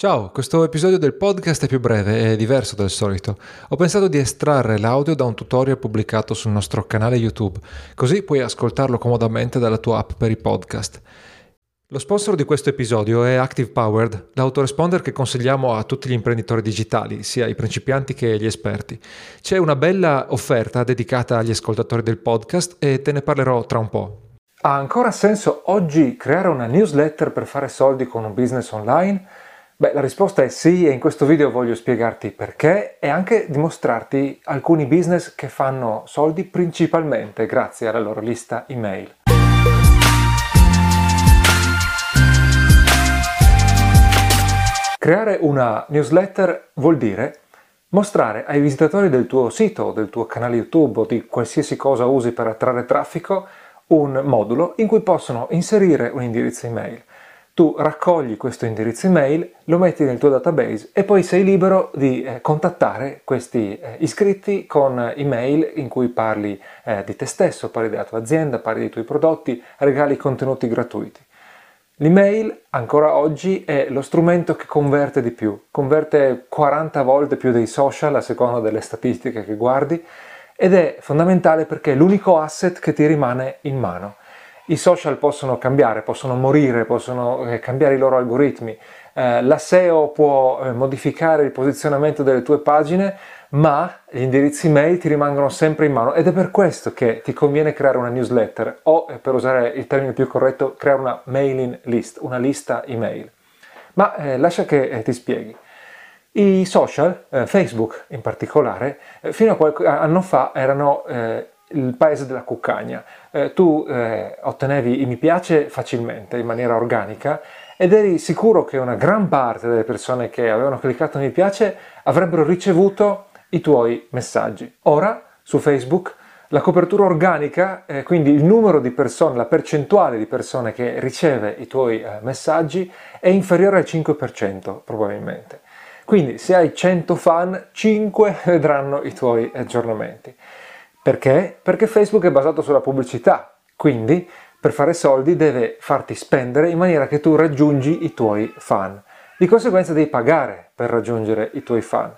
Ciao, questo episodio del podcast è più breve e diverso del solito. Ho pensato di estrarre l'audio da un tutorial pubblicato sul nostro canale YouTube, così puoi ascoltarlo comodamente dalla tua app per i podcast. Lo sponsor di questo episodio è Active Powered, l'autoresponder che consigliamo a tutti gli imprenditori digitali, sia i principianti che gli esperti. C'è una bella offerta dedicata agli ascoltatori del podcast e te ne parlerò tra un po'. Ha ancora senso oggi creare una newsletter per fare soldi con un business online? Beh, la risposta è sì e in questo video voglio spiegarti perché e anche dimostrarti alcuni business che fanno soldi principalmente grazie alla loro lista email. Creare una newsletter vuol dire mostrare ai visitatori del tuo sito, del tuo canale YouTube o di qualsiasi cosa usi per attrarre traffico un modulo in cui possono inserire un indirizzo email tu raccogli questo indirizzo email, lo metti nel tuo database e poi sei libero di eh, contattare questi eh, iscritti con email in cui parli eh, di te stesso, parli della tua azienda, parli dei tuoi prodotti, regali contenuti gratuiti. L'email ancora oggi è lo strumento che converte di più, converte 40 volte più dei social a seconda delle statistiche che guardi ed è fondamentale perché è l'unico asset che ti rimane in mano. I social possono cambiare, possono morire, possono eh, cambiare i loro algoritmi. Eh, la SEO può eh, modificare il posizionamento delle tue pagine, ma gli indirizzi mail ti rimangono sempre in mano ed è per questo che ti conviene creare una newsletter o, eh, per usare il termine più corretto, creare una mailing list, una lista email. Ma eh, lascia che eh, ti spieghi. I social, Facebook in particolare, fino a qualche anno fa erano il paese della cuccagna. Eh, tu eh, ottenevi i mi piace facilmente, in maniera organica, ed eri sicuro che una gran parte delle persone che avevano cliccato mi piace avrebbero ricevuto i tuoi messaggi. Ora, su Facebook, la copertura organica, eh, quindi il numero di persone, la percentuale di persone che riceve i tuoi eh, messaggi è inferiore al 5% probabilmente. Quindi se hai 100 fan, 5 vedranno i tuoi aggiornamenti. Perché? Perché Facebook è basato sulla pubblicità, quindi per fare soldi deve farti spendere in maniera che tu raggiungi i tuoi fan. Di conseguenza devi pagare per raggiungere i tuoi fan.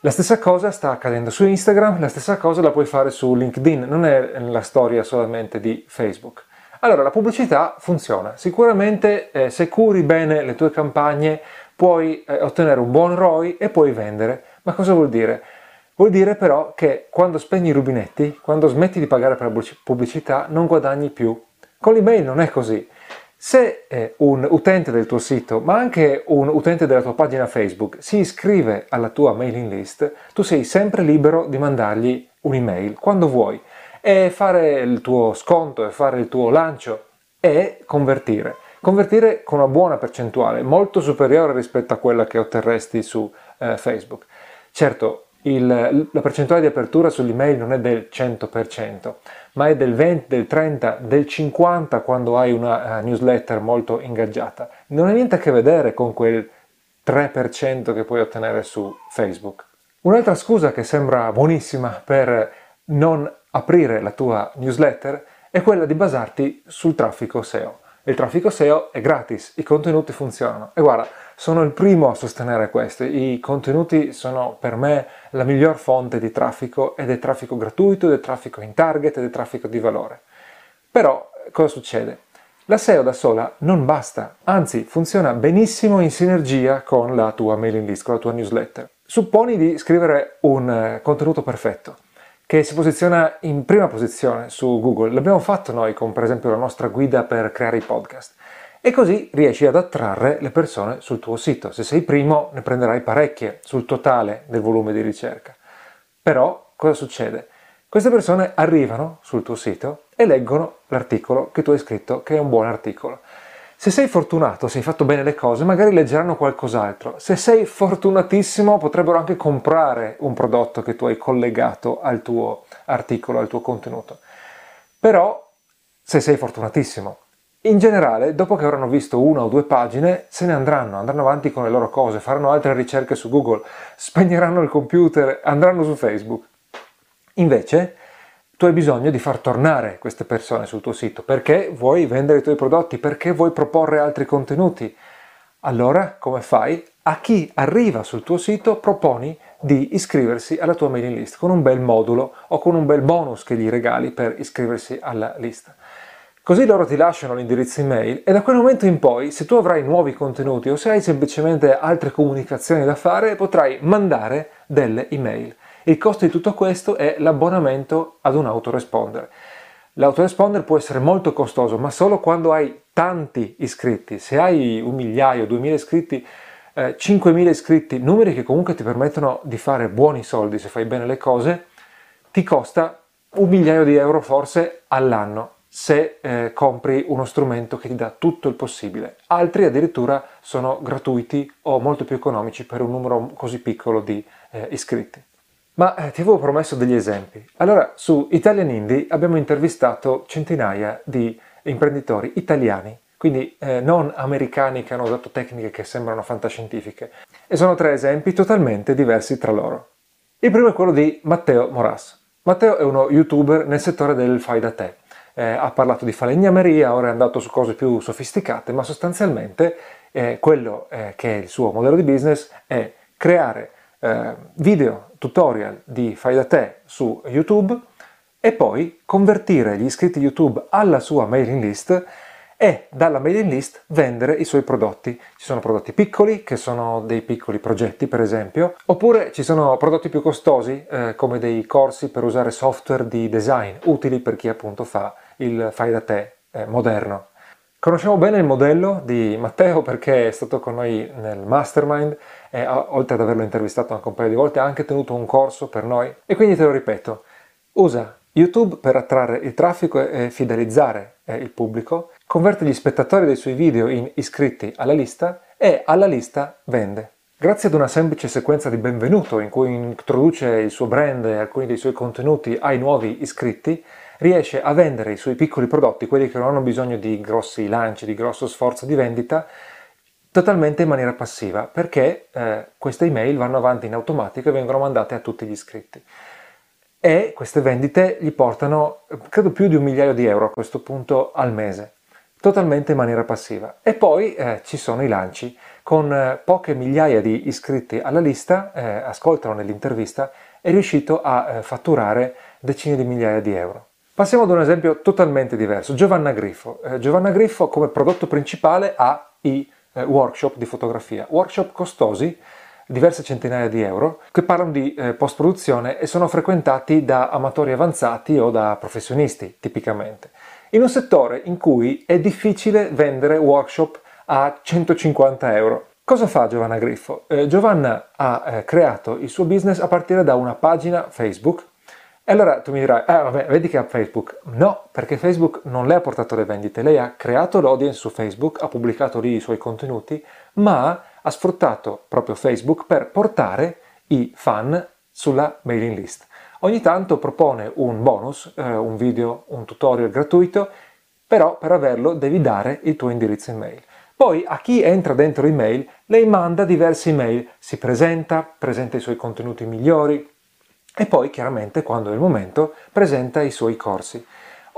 La stessa cosa sta accadendo su Instagram, la stessa cosa la puoi fare su LinkedIn, non è la storia solamente di Facebook. Allora, la pubblicità funziona. Sicuramente eh, se curi bene le tue campagne puoi eh, ottenere un buon ROI e puoi vendere. Ma cosa vuol dire? Vuol dire però che quando spegni i rubinetti, quando smetti di pagare per la pubblicità, non guadagni più. Con l'email non è così. Se eh, un utente del tuo sito, ma anche un utente della tua pagina Facebook, si iscrive alla tua mailing list, tu sei sempre libero di mandargli un'email quando vuoi e fare il tuo sconto e fare il tuo lancio e convertire. Convertire con una buona percentuale, molto superiore rispetto a quella che otterresti su eh, Facebook. Certo, il, la percentuale di apertura sull'email non è del 100%, ma è del 20, del 30, del 50 quando hai una uh, newsletter molto ingaggiata. Non ha niente a che vedere con quel 3% che puoi ottenere su Facebook. Un'altra scusa che sembra buonissima per non aprire la tua newsletter è quella di basarti sul traffico SEO. Il traffico SEO è gratis, i contenuti funzionano. E guarda, sono il primo a sostenere questo. I contenuti sono per me la miglior fonte di traffico ed è traffico gratuito, ed è traffico in target, ed è traffico di valore. Però cosa succede? La SEO da sola non basta, anzi funziona benissimo in sinergia con la tua mailing list, con la tua newsletter. Supponi di scrivere un eh, contenuto perfetto che si posiziona in prima posizione su Google. L'abbiamo fatto noi con per esempio la nostra guida per creare i podcast. E così riesci ad attrarre le persone sul tuo sito. Se sei primo ne prenderai parecchie sul totale del volume di ricerca. Però cosa succede? Queste persone arrivano sul tuo sito e leggono l'articolo che tu hai scritto, che è un buon articolo. Se sei fortunato, se hai fatto bene le cose, magari leggeranno qualcos'altro. Se sei fortunatissimo, potrebbero anche comprare un prodotto che tu hai collegato al tuo articolo, al tuo contenuto. Però, se sei fortunatissimo, in generale, dopo che avranno visto una o due pagine, se ne andranno, andranno avanti con le loro cose, faranno altre ricerche su Google, spegneranno il computer, andranno su Facebook. Invece, tu hai bisogno di far tornare queste persone sul tuo sito perché vuoi vendere i tuoi prodotti, perché vuoi proporre altri contenuti. Allora, come fai? A chi arriva sul tuo sito proponi di iscriversi alla tua mailing list con un bel modulo o con un bel bonus che gli regali per iscriversi alla lista. Così loro ti lasciano l'indirizzo email e da quel momento in poi, se tu avrai nuovi contenuti o se hai semplicemente altre comunicazioni da fare, potrai mandare delle email. Il costo di tutto questo è l'abbonamento ad un autoresponder. L'autoresponder può essere molto costoso, ma solo quando hai tanti iscritti. Se hai un migliaio, duemila iscritti, eh, 5.000 iscritti, numeri che comunque ti permettono di fare buoni soldi se fai bene le cose, ti costa un migliaio di euro forse all'anno se eh, compri uno strumento che ti dà tutto il possibile. Altri addirittura sono gratuiti o molto più economici per un numero così piccolo di eh, iscritti. Ma eh, ti avevo promesso degli esempi. Allora, su Italian Indie abbiamo intervistato centinaia di imprenditori italiani, quindi eh, non americani che hanno usato tecniche che sembrano fantascientifiche. E sono tre esempi totalmente diversi tra loro. Il primo è quello di Matteo Moras. Matteo è uno youtuber nel settore del fai da te. Eh, ha parlato di falegnameria, ora è andato su cose più sofisticate, ma sostanzialmente eh, quello eh, che è il suo modello di business è creare eh, video tutorial di fai da te su YouTube e poi convertire gli iscritti YouTube alla sua mailing list e dalla mailing list vendere i suoi prodotti. Ci sono prodotti piccoli, che sono dei piccoli progetti per esempio, oppure ci sono prodotti più costosi, eh, come dei corsi per usare software di design, utili per chi appunto fa il fai da te eh, moderno. Conosciamo bene il modello di Matteo perché è stato con noi nel mastermind e oltre ad averlo intervistato anche un paio di volte ha anche tenuto un corso per noi e quindi te lo ripeto, usa YouTube per attrarre il traffico e fidelizzare eh, il pubblico, converte gli spettatori dei suoi video in iscritti alla lista e alla lista vende. Grazie ad una semplice sequenza di benvenuto in cui introduce il suo brand e alcuni dei suoi contenuti ai nuovi iscritti, riesce a vendere i suoi piccoli prodotti, quelli che non hanno bisogno di grossi lanci, di grosso sforzo di vendita, totalmente in maniera passiva, perché eh, queste email vanno avanti in automatico e vengono mandate a tutti gli iscritti. E queste vendite gli portano, credo, più di un migliaio di euro a questo punto al mese, totalmente in maniera passiva. E poi eh, ci sono i lanci, con eh, poche migliaia di iscritti alla lista, eh, ascoltano nell'intervista, è riuscito a eh, fatturare decine di migliaia di euro. Passiamo ad un esempio totalmente diverso, Giovanna Griffo. Eh, Giovanna Griffo come prodotto principale ha i eh, workshop di fotografia, workshop costosi, diverse centinaia di euro, che parlano di eh, post-produzione e sono frequentati da amatori avanzati o da professionisti, tipicamente, in un settore in cui è difficile vendere workshop a 150 euro. Cosa fa Giovanna Griffo? Eh, Giovanna ha eh, creato il suo business a partire da una pagina Facebook e allora tu mi dirai, eh vabbè, vedi che ha Facebook. No, perché Facebook non le ha portato le vendite, lei ha creato l'audience su Facebook, ha pubblicato lì i suoi contenuti, ma ha sfruttato proprio Facebook per portare i fan sulla mailing list. Ogni tanto propone un bonus, eh, un video, un tutorial gratuito, però per averlo devi dare il tuo indirizzo email. Poi a chi entra dentro email, lei manda diverse email, si presenta, presenta i suoi contenuti migliori, e poi chiaramente quando è il momento presenta i suoi corsi.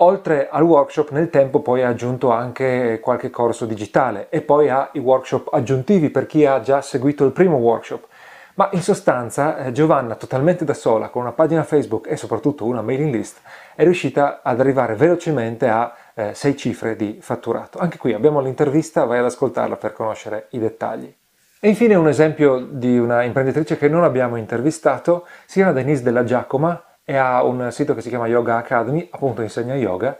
Oltre al workshop nel tempo poi ha aggiunto anche qualche corso digitale e poi ha i workshop aggiuntivi per chi ha già seguito il primo workshop. Ma in sostanza eh, Giovanna, totalmente da sola, con una pagina Facebook e soprattutto una mailing list, è riuscita ad arrivare velocemente a eh, sei cifre di fatturato. Anche qui abbiamo l'intervista, vai ad ascoltarla per conoscere i dettagli. E infine un esempio di una imprenditrice che non abbiamo intervistato, si chiama Denise della Giacoma e ha un sito che si chiama Yoga Academy, appunto insegna yoga.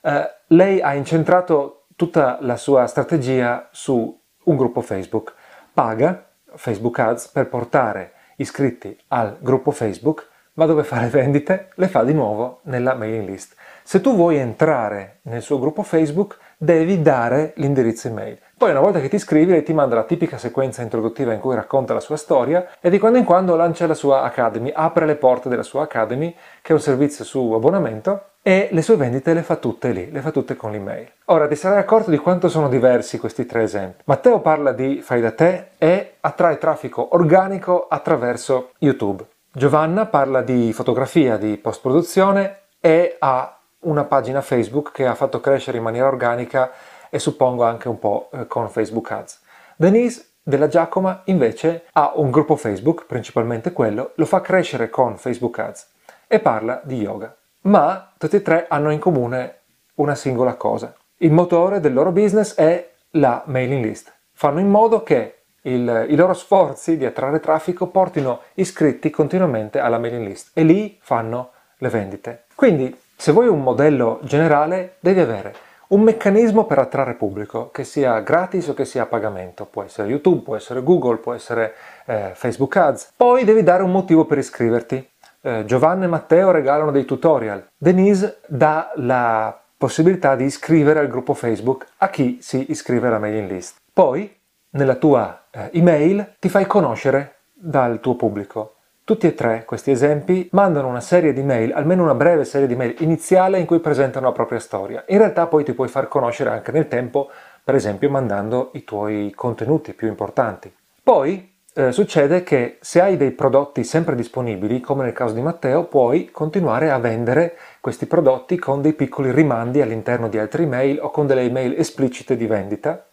Eh, lei ha incentrato tutta la sua strategia su un gruppo Facebook. Paga Facebook Ads per portare iscritti al gruppo Facebook, ma dove fare vendite le fa di nuovo nella mailing list. Se tu vuoi entrare nel suo gruppo Facebook, devi dare l'indirizzo email. Poi una volta che ti iscrivi lei ti manda la tipica sequenza introduttiva in cui racconta la sua storia e di quando in quando lancia la sua Academy, apre le porte della sua Academy che è un servizio su abbonamento e le sue vendite le fa tutte lì, le fa tutte con l'email. Ora ti sarai accorto di quanto sono diversi questi tre esempi. Matteo parla di fai da te e attrae traffico organico attraverso YouTube. Giovanna parla di fotografia, di post produzione e ha una pagina Facebook che ha fatto crescere in maniera organica e suppongo anche un po' eh, con Facebook Ads. Denise della Giacoma invece ha un gruppo Facebook, principalmente quello, lo fa crescere con Facebook Ads e parla di yoga. Ma tutti e tre hanno in comune una singola cosa. Il motore del loro business è la mailing list. Fanno in modo che il, i loro sforzi di attrarre traffico portino iscritti continuamente alla mailing list e lì fanno le vendite. Quindi, se vuoi un modello generale, devi avere un meccanismo per attrarre pubblico, che sia gratis o che sia a pagamento. Può essere YouTube, può essere Google, può essere eh, Facebook Ads. Poi devi dare un motivo per iscriverti. Eh, Giovanni e Matteo regalano dei tutorial. Denise dà la possibilità di iscrivere al gruppo Facebook a chi si iscrive alla mailing list. Poi, nella tua eh, email, ti fai conoscere dal tuo pubblico. Tutti e tre questi esempi mandano una serie di mail, almeno una breve serie di mail iniziale in cui presentano la propria storia. In realtà poi ti puoi far conoscere anche nel tempo, per esempio mandando i tuoi contenuti più importanti. Poi eh, succede che se hai dei prodotti sempre disponibili, come nel caso di Matteo, puoi continuare a vendere questi prodotti con dei piccoli rimandi all'interno di altre email o con delle email esplicite di vendita.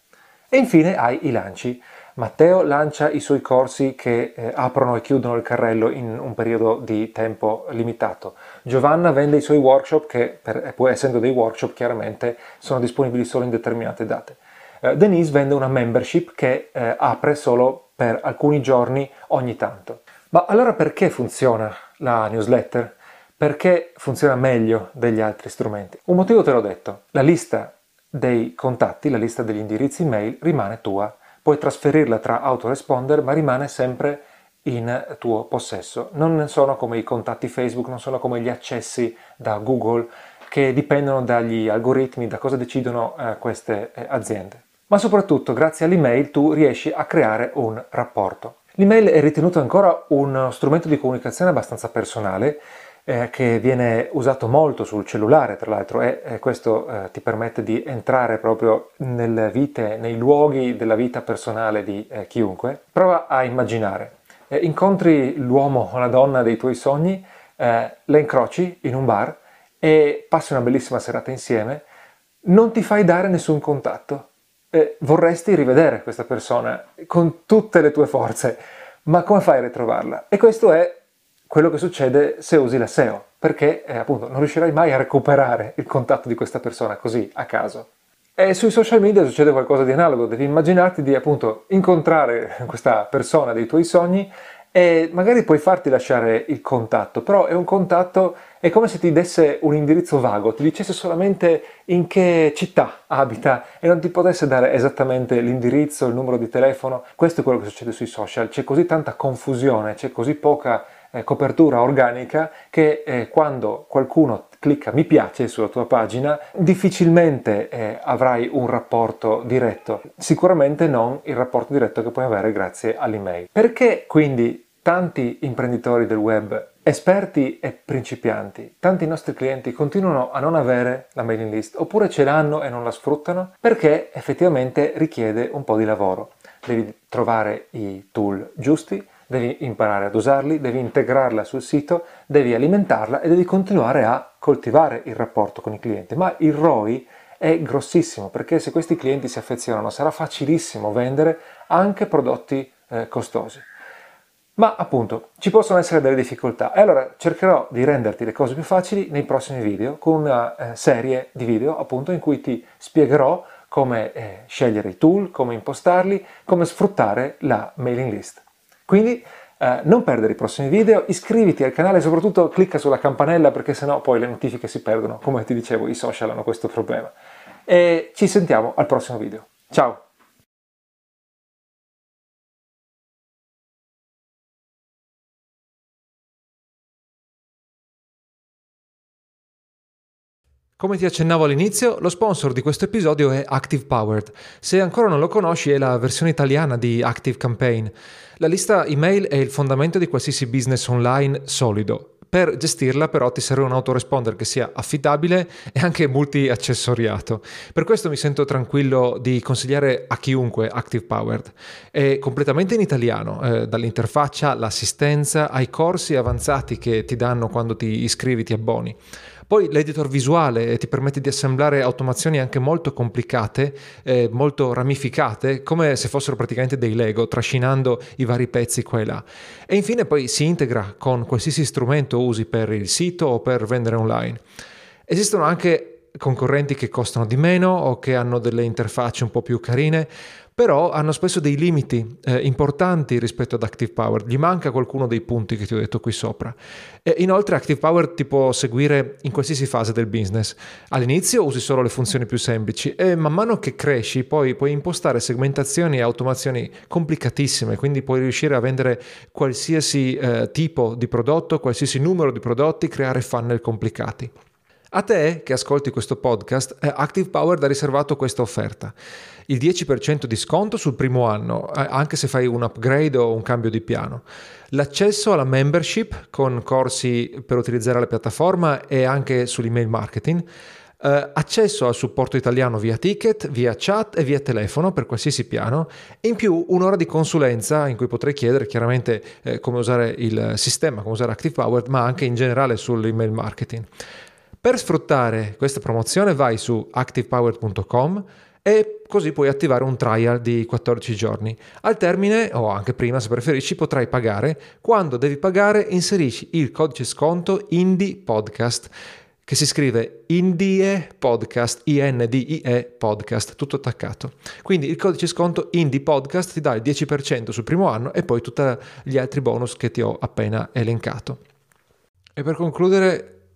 E infine hai i lanci. Matteo lancia i suoi corsi che eh, aprono e chiudono il carrello in un periodo di tempo limitato. Giovanna vende i suoi workshop che, per, poi essendo dei workshop, chiaramente sono disponibili solo in determinate date. Eh, Denise vende una membership che eh, apre solo per alcuni giorni ogni tanto. Ma allora perché funziona la newsletter? Perché funziona meglio degli altri strumenti? Un motivo te l'ho detto, la lista dei contatti, la lista degli indirizzi email rimane tua puoi trasferirla tra autoresponder ma rimane sempre in tuo possesso. Non sono come i contatti Facebook, non sono come gli accessi da Google che dipendono dagli algoritmi, da cosa decidono eh, queste eh, aziende. Ma soprattutto grazie all'email tu riesci a creare un rapporto. L'email è ritenuto ancora uno strumento di comunicazione abbastanza personale eh, che viene usato molto sul cellulare, tra l'altro, e, e questo eh, ti permette di entrare proprio nelle vite, nei luoghi della vita personale di eh, chiunque. Prova a immaginare, eh, incontri l'uomo o la donna dei tuoi sogni, eh, le incroci in un bar e passi una bellissima serata insieme, non ti fai dare nessun contatto. vorresti rivedere questa persona con tutte le tue forze, ma come fai a ritrovarla? E questo è quello che succede se usi la SEO, perché eh, appunto non riuscirai mai a recuperare il contatto di questa persona così a caso. E sui social media succede qualcosa di analogo, devi immaginarti di appunto incontrare questa persona dei tuoi sogni e magari puoi farti lasciare il contatto, però è un contatto, è come se ti desse un indirizzo vago, ti dicesse solamente in che città abita e non ti potesse dare esattamente l'indirizzo, il numero di telefono. Questo è quello che succede sui social, c'è così tanta confusione, c'è così poca eh, copertura organica che eh, quando qualcuno clicca mi piace sulla tua pagina difficilmente eh, avrai un rapporto diretto, sicuramente non il rapporto diretto che puoi avere grazie all'email. Perché quindi tanti imprenditori del web esperti e principianti, tanti nostri clienti continuano a non avere la mailing list oppure ce l'hanno e non la sfruttano perché effettivamente richiede un po' di lavoro. Devi trovare i tool giusti, devi imparare ad usarli, devi integrarla sul sito, devi alimentarla e devi continuare a coltivare il rapporto con i clienti. Ma il ROI è grossissimo perché se questi clienti si affezionano sarà facilissimo vendere anche prodotti eh, costosi. Ma appunto ci possono essere delle difficoltà e allora cercherò di renderti le cose più facili nei prossimi video con una eh, serie di video appunto in cui ti spiegherò come eh, scegliere i tool, come impostarli, come sfruttare la mailing list. Quindi eh, non perdere i prossimi video, iscriviti al canale e soprattutto clicca sulla campanella perché sennò poi le notifiche si perdono. Come ti dicevo, i social hanno questo problema. E ci sentiamo al prossimo video. Ciao! Come ti accennavo all'inizio, lo sponsor di questo episodio è Active Powered. Se ancora non lo conosci, è la versione italiana di Active Campaign. La lista email è il fondamento di qualsiasi business online solido. Per gestirla però ti serve un autoresponder che sia affidabile e anche multi-accessoriato. Per questo mi sento tranquillo di consigliare a chiunque Active Powered. È completamente in italiano, eh, dall'interfaccia, l'assistenza, ai corsi avanzati che ti danno quando ti iscrivi, ti abboni. Poi l'editor visuale ti permette di assemblare automazioni anche molto complicate, eh, molto ramificate, come se fossero praticamente dei Lego, trascinando i vari pezzi qua e là. E infine poi si integra con qualsiasi strumento usi per il sito o per vendere online. Esistono anche concorrenti che costano di meno o che hanno delle interfacce un po' più carine, però hanno spesso dei limiti eh, importanti rispetto ad Active Power, gli manca qualcuno dei punti che ti ho detto qui sopra. E inoltre Active Power ti può seguire in qualsiasi fase del business. All'inizio usi solo le funzioni più semplici e man mano che cresci poi puoi impostare segmentazioni e automazioni complicatissime, quindi puoi riuscire a vendere qualsiasi eh, tipo di prodotto, qualsiasi numero di prodotti, creare funnel complicati. A te che ascolti questo podcast, Active Power ha riservato questa offerta. Il 10% di sconto sul primo anno, eh, anche se fai un upgrade o un cambio di piano. L'accesso alla membership con corsi per utilizzare la piattaforma e anche sull'email marketing. Uh, accesso al supporto italiano via ticket, via chat e via telefono per qualsiasi piano in più un'ora di consulenza in cui potrai chiedere chiaramente eh, come usare il sistema, come usare Active Power, ma anche in generale sull'email marketing. Per sfruttare questa promozione vai su activepower.com e così puoi attivare un trial di 14 giorni. Al termine, o anche prima se preferisci, potrai pagare. Quando devi pagare inserisci il codice sconto Indie Podcast che si scrive Indie Podcast, I-N-D-I-E Podcast, tutto attaccato. Quindi il codice sconto Indie Podcast ti dà il 10% sul primo anno e poi tutti gli altri bonus che ti ho appena elencato. E per concludere